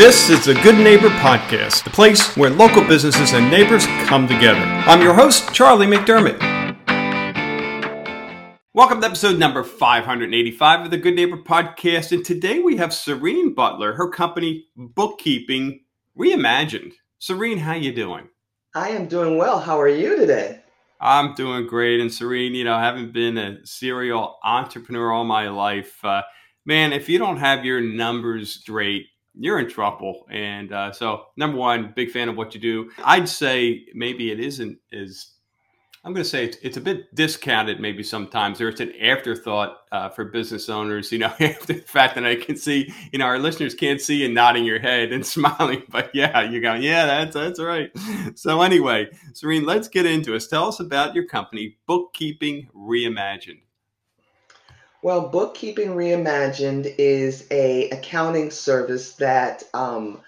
This is the Good Neighbor Podcast, the place where local businesses and neighbors come together. I'm your host, Charlie McDermott. Welcome to episode number 585 of the Good Neighbor Podcast. And today we have Serene Butler, her company Bookkeeping Reimagined. Serene, how you doing? I am doing well. How are you today? I'm doing great. And Serene, you know, I haven't been a serial entrepreneur all my life, uh, man, if you don't have your numbers straight, you're in trouble. And uh, so, number one, big fan of what you do. I'd say maybe it isn't as I'm going to say it's, it's a bit discounted maybe sometimes. or it's an afterthought uh, for business owners, you know, after the fact that I can see, you know, our listeners can't see you nodding your head and smiling, but yeah, you're going, yeah, that's, that's right. So anyway, Serene, let's get into it. Tell us about your company, Bookkeeping Reimagined. Well, Bookkeeping Reimagined is a accounting service that um,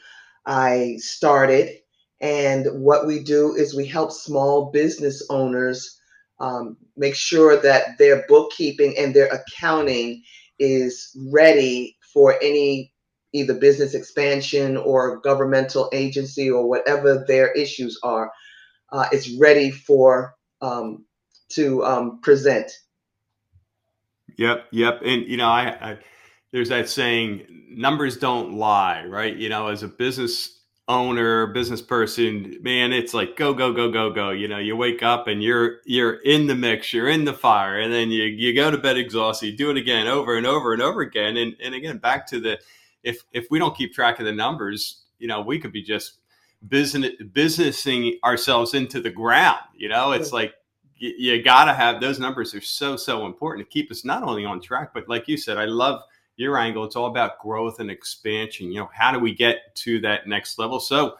I started, and what we do is we help small business owners um, make sure that their bookkeeping and their accounting is ready for any either business expansion or governmental agency or whatever their issues are. Uh, it's ready for um, to um, present Yep, yep. And you know, I, I there's that saying, numbers don't lie, right? You know, as a business owner, business person, man, it's like go, go, go, go, go. You know, you wake up and you're you're in the mix, you're in the fire, and then you you go to bed exhausted. You do it again, over and over and over again, and and again back to the if if we don't keep track of the numbers, you know, we could be just business businessing ourselves into the ground. You know, it's like you, you got to have those numbers are so so important to keep us not only on track but like you said i love your angle. It's all about growth and expansion. You know how do we get to that next level? So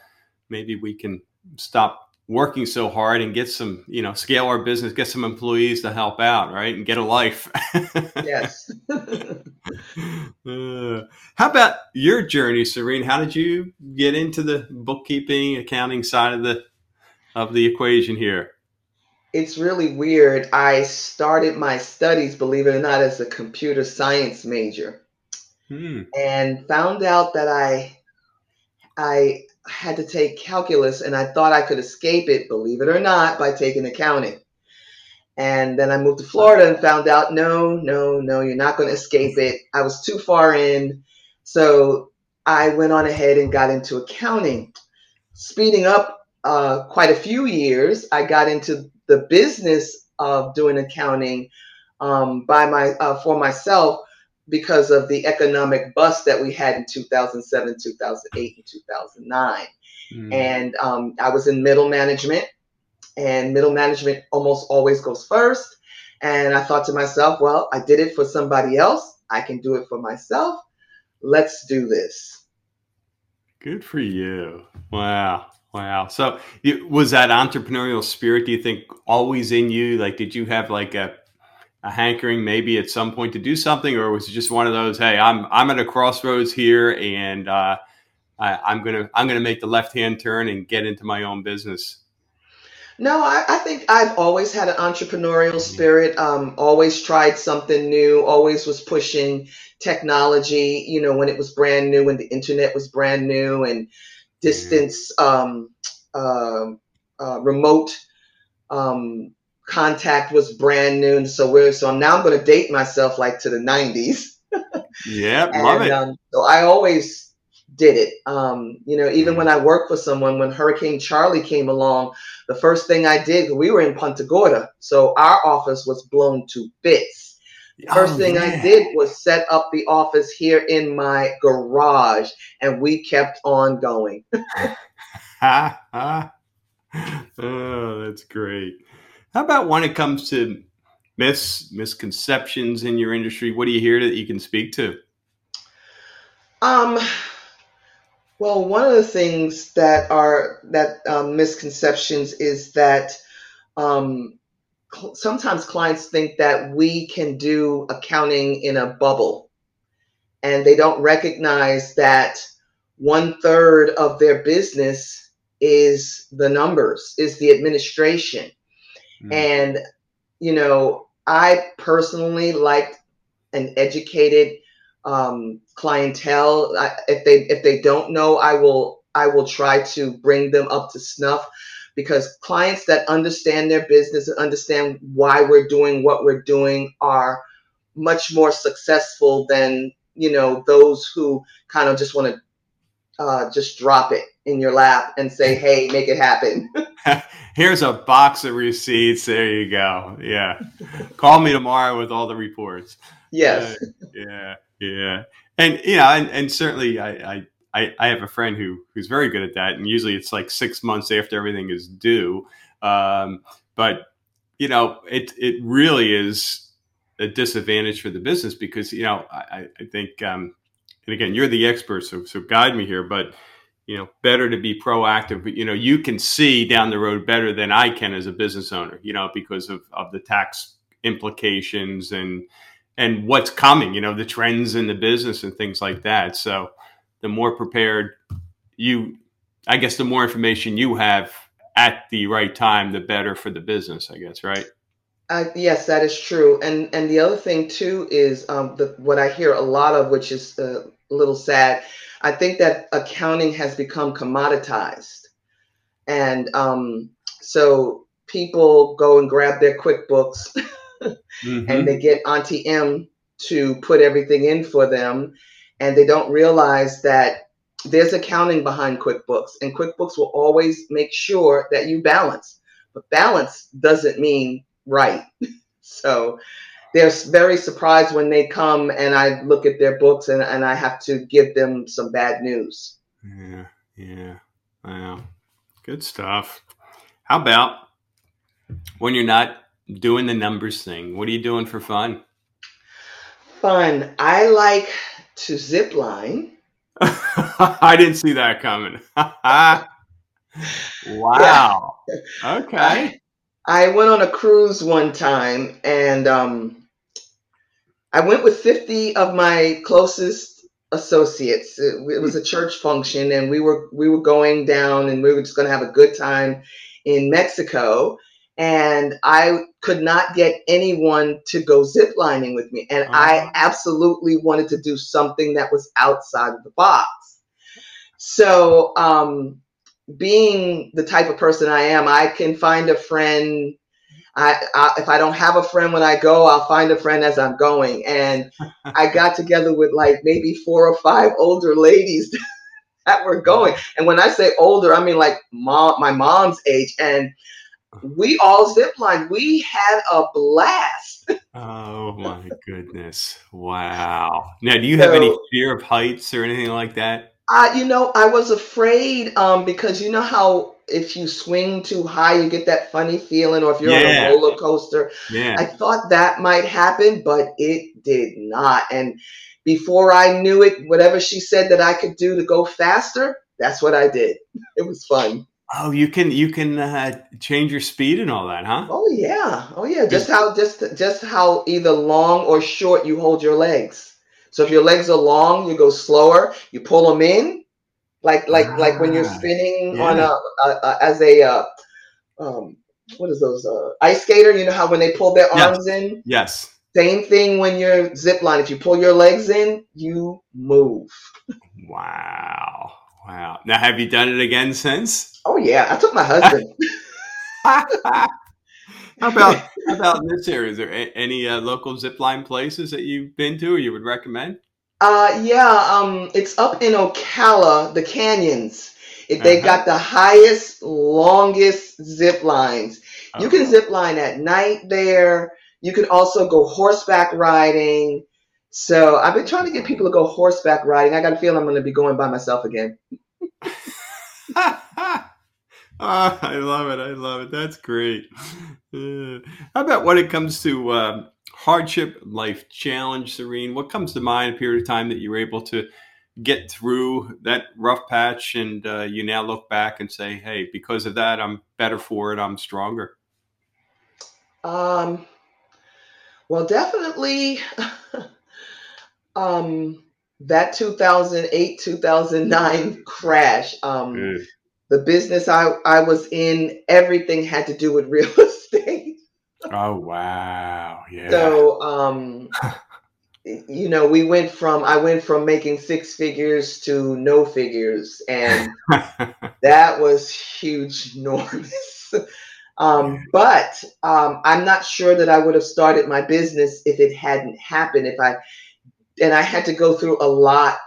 maybe we can stop working so hard and get some you know scale our business get some employees to help out right? And get a life. Yes. Uh, how about your journey serene? How did you get into the bookkeeping accounting side of the of the equation here it's really weird. I started my studies, believe it or not, as a computer science major, hmm. and found out that I I had to take calculus, and I thought I could escape it, believe it or not, by taking accounting. And then I moved to Florida and found out, no, no, no, you're not going to escape it. I was too far in, so I went on ahead and got into accounting. Speeding up uh, quite a few years, I got into the business of doing accounting um, by my uh, for myself because of the economic bust that we had in 2007, 2008, and 2009. Mm. And um, I was in middle management, and middle management almost always goes first. And I thought to myself, well, I did it for somebody else. I can do it for myself. Let's do this. Good for you. Wow. Wow. So you, was that entrepreneurial spirit, do you think, always in you? Like, did you have like a, a hankering maybe at some point to do something, or was it just one of those, hey, I'm I'm at a crossroads here and uh, I, am gonna I'm gonna make the left hand turn and get into my own business? No, I, I, think I've always had an entrepreneurial spirit. Um, always tried something new. Always was pushing technology. You know, when it was brand new, when the internet was brand new, and distance, um, uh, uh, remote um, contact was brand new. And so we're so now I'm going to date myself like to the 90s. yeah, love it. Um, so I always did it. Um, you know, even when I worked for someone, when Hurricane Charley came along, the first thing I did, we were in Punta Gorda, so our office was blown to bits. First oh, thing I did was set up the office here in my garage, and we kept on going. oh, that's great. How about when it comes to myths, misconceptions in your industry? What do you hear that you can speak to? Um, well, one of the things that are that um, misconceptions is that um, sometimes clients think that we can do accounting in a bubble and they don't recognize that one third of their business is the numbers is the administration mm. and you know i personally like an educated um, clientele. I, if they if they don't know, I will I will try to bring them up to snuff because clients that understand their business and understand why we're doing what we're doing are much more successful than you know those who kind of just want to uh, just drop it in your lap and say, "Hey, make it happen." Here's a box of receipts. There you go. Yeah, call me tomorrow with all the reports. Yes. Uh, yeah, yeah, and you know, and, and certainly, I, I I I have a friend who who's very good at that, and usually it's like six months after everything is due. Um, but you know, it it really is a disadvantage for the business because you know I, I think um, and again you're the expert so so guide me here but you know better to be proactive but you know you can see down the road better than I can as a business owner you know because of of the tax implications and and what's coming you know the trends in the business and things like that so the more prepared you I guess the more information you have at the right time the better for the business I guess right uh, yes, that is true. And and the other thing too is um, the, what I hear a lot of, which is uh, a little sad. I think that accounting has become commoditized, and um, so people go and grab their QuickBooks, mm-hmm. and they get Auntie M to put everything in for them, and they don't realize that there's accounting behind QuickBooks, and QuickBooks will always make sure that you balance. But balance doesn't mean right. So they're very surprised when they come and I look at their books and, and I have to give them some bad news. Yeah, yeah. Wow. Good stuff. How about when you're not doing the numbers thing? What are you doing for fun? Fun. I like to zip line. I didn't see that coming. wow. Yeah. Okay. I, I went on a cruise one time and um, I went with 50 of my closest associates. It, it, was a church function and we were we were going down and we were just going to have a good time in Mexico and I could not get anyone to go ziplining with me and I uh-huh. absolutely wanted to do something that was outside of the box. So um, being the type of person I am, I can find a friend. I, I, if I don't have a friend when I go, I'll find a friend as I'm going. And I got together with like maybe four or five older ladies that were going. And when I say older, I mean like mom, my mom's age. And we all ziplined. We had a blast. oh my goodness! Wow. Now, do you have any fear of heights or anything like that? I, you know, I was afraid um, because you know how if you swing too high, you get that funny feeling, or if you're yeah. on a roller coaster. Yeah. I thought that might happen, but it did not. And before I knew it, whatever she said that I could do to go faster, that's what I did. It was fun. Oh, you can you can uh, change your speed and all that, huh? Oh yeah, oh yeah. Just how just just how either long or short you hold your legs. So if your legs are long, you go slower. You pull them in, like like ah, like when you're ah, spinning yeah. on a, a, a, as a uh, um, what is those uh, ice skater? You know how when they pull their arms yes. in. Yes. Same thing when you're zip line. If you pull your legs in, you move. Wow. Wow. Now, have you done it again since? Oh yeah, I took my husband. How about how about in this area? Is there a, any uh, local zipline places that you've been to or you would recommend? Uh, yeah, um, it's up in Ocala, the canyons. It, they uh-huh. got the highest, longest zip lines. You can uh-huh. zip line at night there. You can also go horseback riding. So I've been trying to get people to go horseback riding. I got a feeling I'm going to be going by myself again. Oh, I love it. I love it. That's great. Uh, how about when it comes to uh, hardship, life challenge, Serene? What comes to mind a period of time that you were able to get through that rough patch and uh, you now look back and say, hey, because of that, I'm better for it. I'm stronger? Um, well, definitely um, that 2008 2009 crash. Um, the business I, I was in, everything had to do with real estate. oh wow. Yeah. So um you know, we went from I went from making six figures to no figures, and that was huge, enormous. um, but um, I'm not sure that I would have started my business if it hadn't happened. If I and I had to go through a lot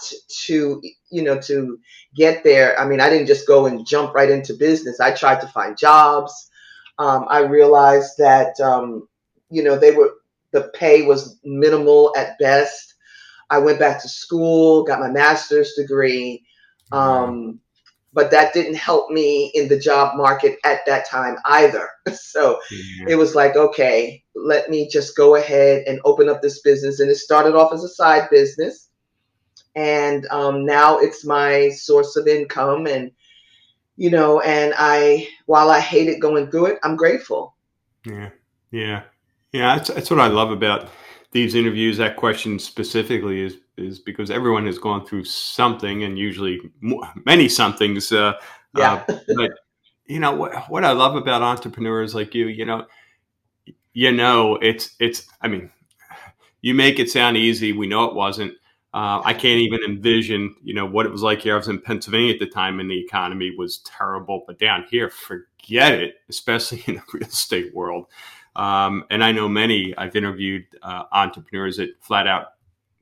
to you know to get there. I mean, I didn't just go and jump right into business. I tried to find jobs. Um, I realized that um, you know they were the pay was minimal at best. I went back to school, got my master's degree, um, but that didn't help me in the job market at that time either. So mm-hmm. it was like, okay, let me just go ahead and open up this business. And it started off as a side business. And um, now it's my source of income. And, you know, and I, while I hated going through it, I'm grateful. Yeah. Yeah. Yeah, that's, that's what I love about these interviews. That question specifically is is because everyone has gone through something, and usually many somethings. Uh, yeah. Uh, but you know what, what I love about entrepreneurs like you, you know, you know, it's it's. I mean, you make it sound easy. We know it wasn't. Uh, I can't even envision, you know, what it was like here. I was in Pennsylvania at the time, and the economy was terrible. But down here, forget it, especially in the real estate world. Um, and I know many, I've interviewed uh, entrepreneurs that flat out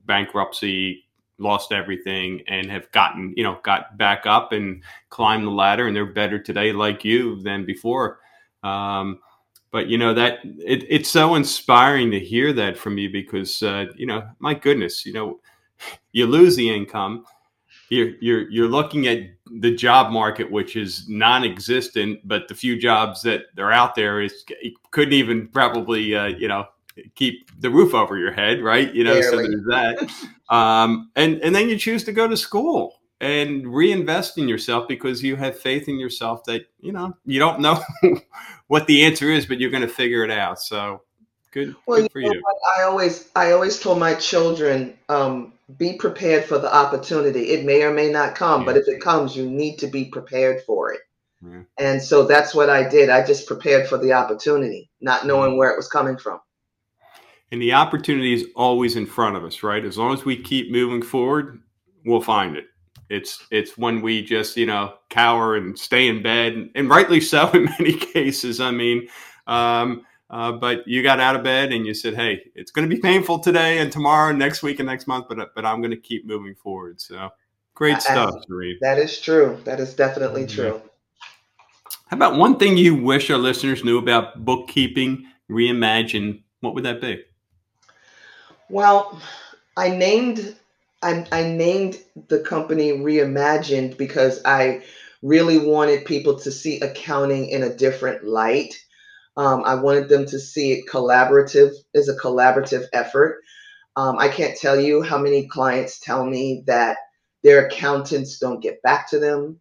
bankruptcy, lost everything, and have gotten, you know, got back up and climbed the ladder, and they're better today, like you, than before. Um, but you know that it, it's so inspiring to hear that from you because uh, you know, my goodness, you know, you lose the income, you're you're you're looking at the job market, which is non-existent, but the few jobs that are out there is couldn't even probably uh, you know keep the roof over your head, right? You know, Barely. so there's that. Um, and and then you choose to go to school and reinvest in yourself because you have faith in yourself that you know you don't know what the answer is, but you're going to figure it out. So good, well, good for you. you. I always I always told my children. Um, be prepared for the opportunity. It may or may not come, yeah. but if it comes, you need to be prepared for it. Yeah. And so that's what I did. I just prepared for the opportunity, not knowing where it was coming from. And the opportunity is always in front of us, right? As long as we keep moving forward, we'll find it. It's it's when we just you know cower and stay in bed, and rightly so in many cases. I mean, um, uh, but you got out of bed and you said, "Hey, it's going to be painful today and tomorrow, and next week and next month, but but I'm going to keep moving forward." So, great stuff, Sharif. That is true. That is definitely mm-hmm. true. How about one thing you wish our listeners knew about bookkeeping reimagined? What would that be? Well, I named I, I named the company Reimagined because I really wanted people to see accounting in a different light um, I wanted them to see it collaborative as a collaborative effort. Um, I can't tell you how many clients tell me that their accountants don't get back to them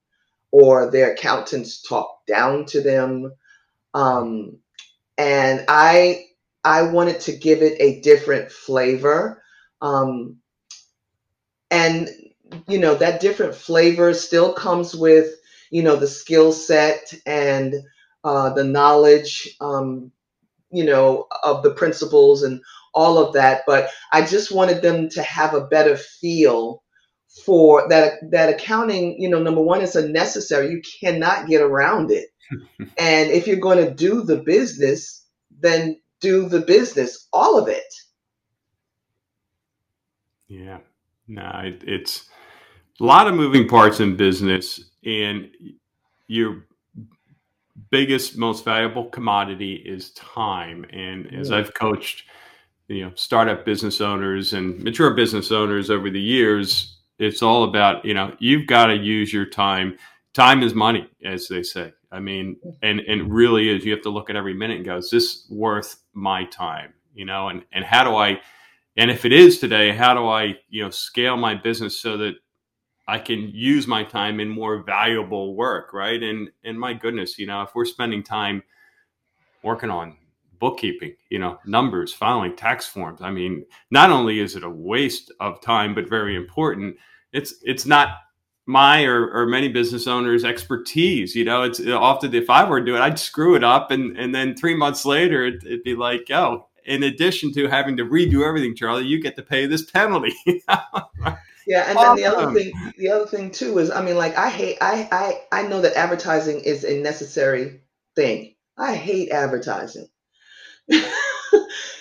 or their accountants talk down to them. Um, and I I wanted to give it a different flavor. Um, and you know that different flavor still comes with you know the skill set and uh, the knowledge, um, you know, of the principles and all of that. But I just wanted them to have a better feel for that. That accounting, you know, number one, is a necessary. You cannot get around it. and if you're going to do the business, then do the business, all of it. Yeah, no, it, it's a lot of moving parts in business, and you're biggest, most valuable commodity is time. And as I've coached, you know, startup business owners and mature business owners over the years, it's all about, you know, you've got to use your time. Time is money, as they say. I mean, and and really is you have to look at every minute and go, is this worth my time? You know, and and how do I and if it is today, how do I, you know, scale my business so that I can use my time in more valuable work, right? And and my goodness, you know, if we're spending time working on bookkeeping, you know, numbers, filing tax forms, I mean, not only is it a waste of time, but very important. It's it's not my or, or many business owners expertise you know it's often if i were to do it i'd screw it up and and then three months later it, would be like oh in addition to having to redo everything, Charlie, you get to pay this penalty. yeah, and then the other thing, the other thing too is, I mean, like I hate, I, I, I know that advertising is a necessary thing. I hate advertising.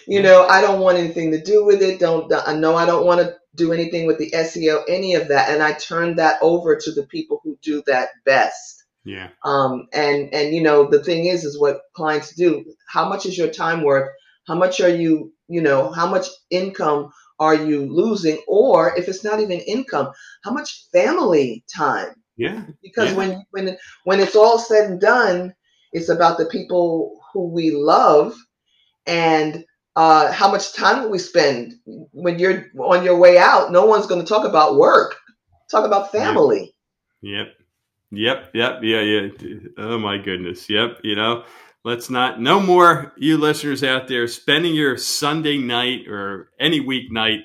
you know, I don't want anything to do with it. Don't I know I don't want to do anything with the SEO, any of that, and I turn that over to the people who do that best. Yeah. Um. And and you know the thing is, is what clients do. How much is your time worth? How much are you? You know, how much income are you losing? Or if it's not even income, how much family time? Yeah. Because yeah. when when when it's all said and done, it's about the people who we love and uh, how much time we spend when you're on your way out? No one's going to talk about work. Talk about family. Yep. Yep. Yep. Yeah. Yeah. Oh my goodness. Yep. You know, let's not. No more you listeners out there spending your Sunday night or any weeknight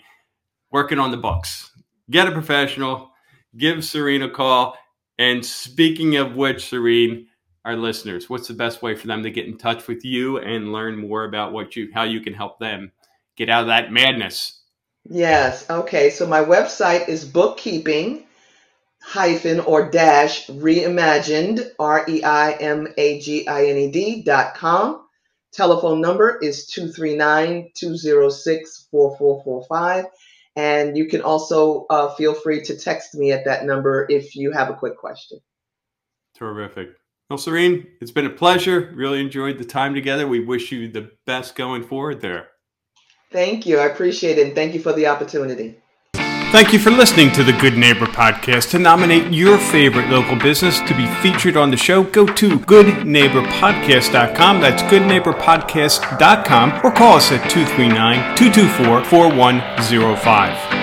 working on the books. Get a professional. Give Serene a call. And speaking of which, Serene, our listeners? What's the best way for them to get in touch with you and learn more about what you how you can help them get out of that madness? Yes. Okay. So my website is bookkeeping hyphen or dash reimagined r e i m a g i n e d dot com. Telephone number is 239-206-4445. And you can also uh, feel free to text me at that number if you have a quick question. Terrific. Well, Serene, it's been a pleasure. Really enjoyed the time together. We wish you the best going forward there. Thank you. I appreciate it. And thank you for the opportunity. Thank you for listening to the Good Neighbor Podcast. To nominate your favorite local business to be featured on the show, go to goodneighborpodcast.com. That's goodneighborpodcast.com or call us at 239 224 4105.